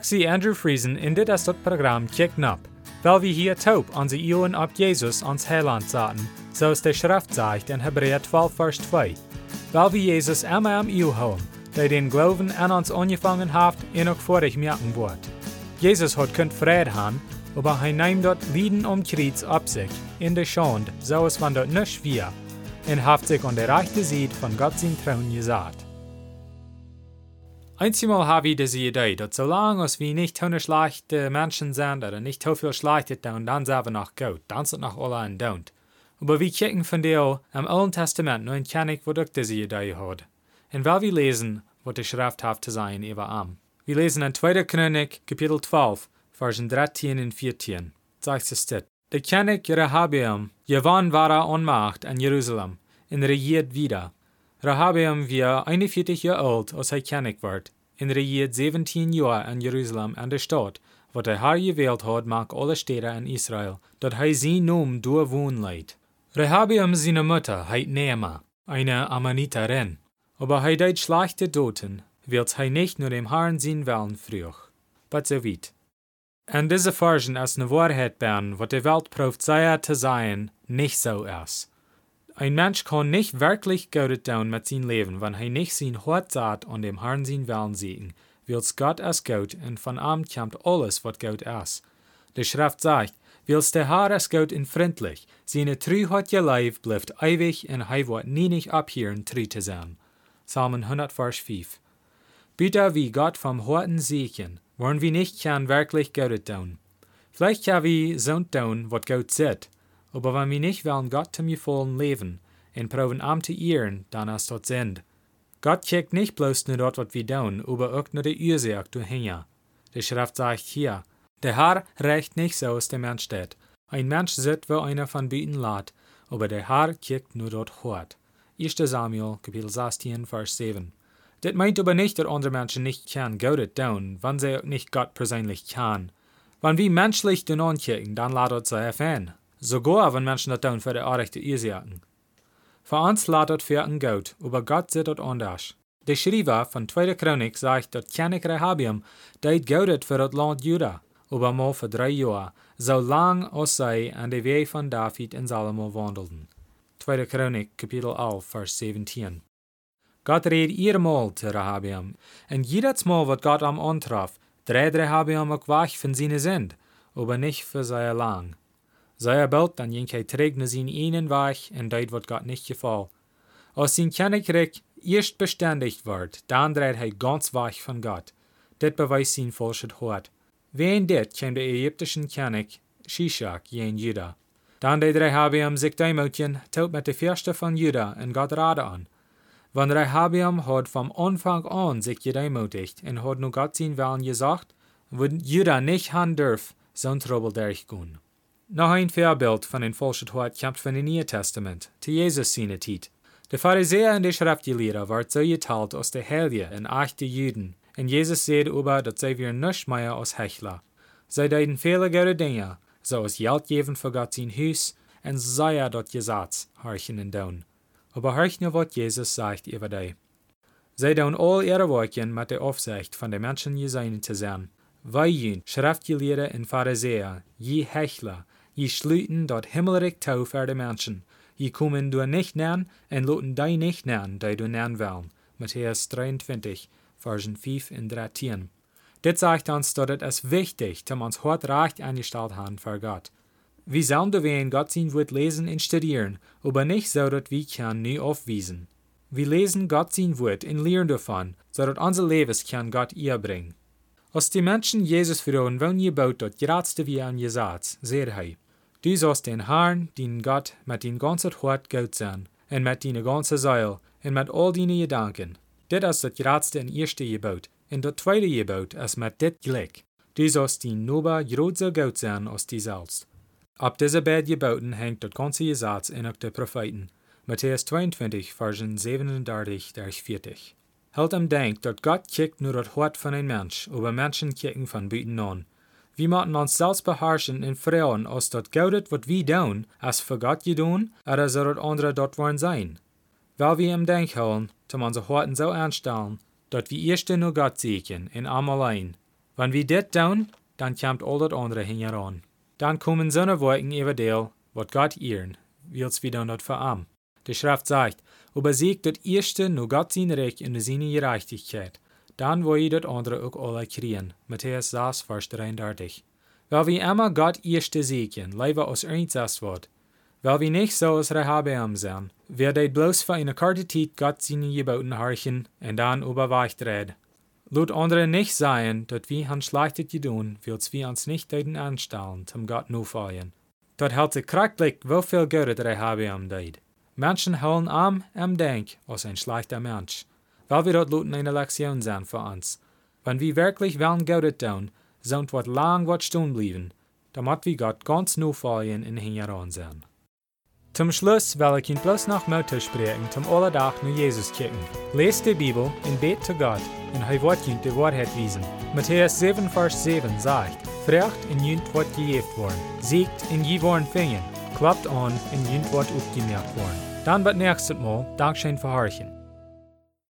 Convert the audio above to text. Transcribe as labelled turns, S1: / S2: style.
S1: Zie Andrew Friesen in dit is dat programma Kick Up, weil wir hier taub onze Ohren op Jesus ans Heiland zaten, zoals de Schrift zegt in Hebräer 12 vers 2. Weil wir Jesus immer am Eeuw houden, der den Glauben an uns angefangen hat en ook vorig merken wordt. Jesus hat kunt vrede haben, aber hij neemt dat Lieden om Kreuz op zich, in de Schande, zoals van dat nicht schwer, en heeft sich an der rechten Seite von Gott sein Thron gesagt. Einmal habe ich diese Idee, dass solange wir nicht so schlechte Menschen sind oder nicht so viel Schlechtes tun, dann sind wir noch gut, dann sind noch alle ein Don't. Aber wir kicken von dir am Alten Testament nur ein Kennig, wo du diese Idee hat. Und weil wir lesen, was die Schrift hat zu sein über am. Wir lesen in 2. König, Kapitel 12, Versen 13 und 14. Sagt es dit. Der König Rehabeam, gewann war er Macht in Jerusalem, und regiert wieder. Rehabeam war 41 Jahre alt, als er König wird, und regiert 17 Jahre in Jerusalem an der Stadt, wo der Herr gewählt hat, mag alle Städte in Israel, dort er sie nun durchwohnen leid. Rehabeam seine Mutter heit Neema, eine Ammoniterin, aber er deit schlechte Doten, wird er nicht nur dem Herrn sein wollen früh. But so weit. Und diese Version ist eine Wahrheit werden, was die Welt prophezeit zu sein, nicht so ist. Ein Mensch kann nicht wirklich Gott tun mit seinem Leben, wenn er nicht sein Hort sagt und dem Herrn sein Willen sehen. Willst Gott als Gott und von ihm kommt alles, was Gott ist. Die Schrift sagt, willst der Herr als Gott und freundlich, seine Treuheit ihr Leib bleibt ewig und er wird nie nicht abhören, treu zu sein. Psalmen 100, Vers 5. Bitte wie Gott vom Horten sehen, wollen wir nicht kann wirklich Gott tun. Vielleicht kann wir so tun, was Gott sagt, aber wenn wir nicht wollen Gott zum vollen leben und proben am zu ehren, dann ist das sind. Gott kijkt nicht bloß nur dort, was wir tun, aber auch nur die Ursache dahinter. Die Schrift sagt hier, der Herr recht nicht so, als der Mensch steht. Ein Mensch sieht, wo einer von Bieten lädt, aber der Herr kijkt nur dort hort. 1. Samuel, Kapitel 16, Vers 7. Das meint aber nicht, dass andere Menschen nicht kann Gott tun, wenn sie auch nicht Gott persönlich kann. Wenn wir menschlich den ankicken, dann lädt sie erfahren. Sogar wenn Menschen das tun für die rechte Ursachen. Für uns lädt das für ein Gott, aber Gott sieht das anders. Der Schreiber von 2. Chronik sagt, dass König Rehabiam deit Gott für das Land Juda, aber mal für drei Jahre, so lang als sie an der Weg von David in Salomo wandelten. 2. Chronik, Kapitel 11, Vers 17. Gott redet iermal zu Rehabiam, und jedes Mal, was Gott am antraf, dreht Rehabiam auch weg von seiner Sinn, aber nicht für sehr lang. Sei er bald, dann jink hij terug naar zijn einen Weg und deed wat Gott nicht gefällt. Als sein Königreich erst beständig wird, dann dreht hij ganz weg von Gott. Das beweist sein falsches Hort. Wegen dit kam der ägyptische König Shishak jen Juda. Dann deed Rehabiam sich deimutjen, tot mit der Fürste von Juda und Gott Rade an. Wenn Rehabiam hat vom Anfang an sich gedemutigt und hat nur Gott sein Willen gesagt, wird Juda nicht han dürf, so ein Trouble durchgehen. Noch ein Vorbild von den Tod kommt von dem Neuen Testament, zu Jesus seine Zeit. Der Pharisäer und die Schriftgelehrten ward so geteilt aus der Helge und echte Juden, und Jesus sagt über, dass sie wir nicht mehr als Hechler. Sie deuten viele Dinge, so als Geld geben für Gott sein Haus, und sei er dort Gesetz, horchen und tun. Aber horch nur, was Jesus sagt über die. Sie tun all ihre Worten mit der Aufsicht von den Menschen gesehen zu sein. Weil Schriftgelehrte und Pharisäer, je Hechler, je sluiten dat himmelrijk touw voor de mensen. Je komen du nicht nähern en loten die nicht nähern, die du nähern wollen. Matthäus 23, Versen 5 und 13. Dit sagt uns, dass es wichtig, dass uns hart recht eingestellt haben für Gott. Wir sollen wir in Gott sein Wort lesen und studieren, aber nicht so, dass wir kann nie aufwiesen. Wir lesen Gott sein Wort und lernen davon, so dass unser Leben kann Gott ihr bringen. Als die Menschen Jesus vertrauen, wollen je baut dat geradste wie an Jesatz, sehr hei. Du sollst den Herrn, den Gott, mit dein ganzes Hort gut sein, und mit deine ganze Seil, und mit all deine Gedanken. Dit ist das geradste und erste Gebot, und das zweite Gebot ist mit dit gleich. Du sollst dein Nober grad so gut sein als die selbst. Ab diese beiden Geboten hängt das ganze Gesetz in der Propheten. Matthäus 22, Versen 37 durch 40. Halt am Denk, dass Gott kijkt nur das Hort von ein Mensch, aber Menschen kicken von Büten an. Wir müssen uns selbst beherrschen und freuen, als das Gaudet, was wir tun, als für Gott gedun, oder soll das andere dort wollen sein. Weil wir im Denk holen, zum unsere Horten so anstellen, dass wir erst nur Gott sehen, in am allein. Wenn wir dit doen, dann kommt all das andere hinheran. Dann kommen Sonnenwolken über Deel, wat Gott ehren, wils wir dann dort verarmen. Die Schrift sagt, übersiegt das erste nur Gott sein Recht und seine Gerechtigkeit. Dann wo ihr das andere auch alle kriegen. Matthäus 6, Vers 33. Weil wir immer Gott erste siegen, leben aus irgendwas wird. Weil wir nicht so als Rehabeam sind, wird er bloß für eine kurze Zeit Gott seine Geboten horchen und dann überweicht reden. Lut andere nicht sein, dass wir han schlechtet gedun, wils wir uns nicht deuten anstellen, zum Gott nu fallen. Dort hält sich kracklich, wie viel Gute Rehabeam deed. Menschen holen am am Denk als ein schlechter Mensch. Weil wir dort luten eine Lektion sein für uns. Wenn wir wirklich wollen Gutes tun, sollen wat lang wat stehen bleiben, damit wir Gott ganz nu fallen in hingeran sein. Zum Schluss will ich Ihnen bloß noch Motto sprechen, zum Allerdach nur Jesus kicken. Lest die Bibel und bet zu Gott, und er wird Ihnen die Wahrheit wiesen. Matthäus 7, Vers 7 sagt, Frecht in jünt wird gejeft worden, siegt in je worden fingen, klappt an in jünt wird aufgemerkt worden. Dann wird nächstes Mal Dankeschön verharchen.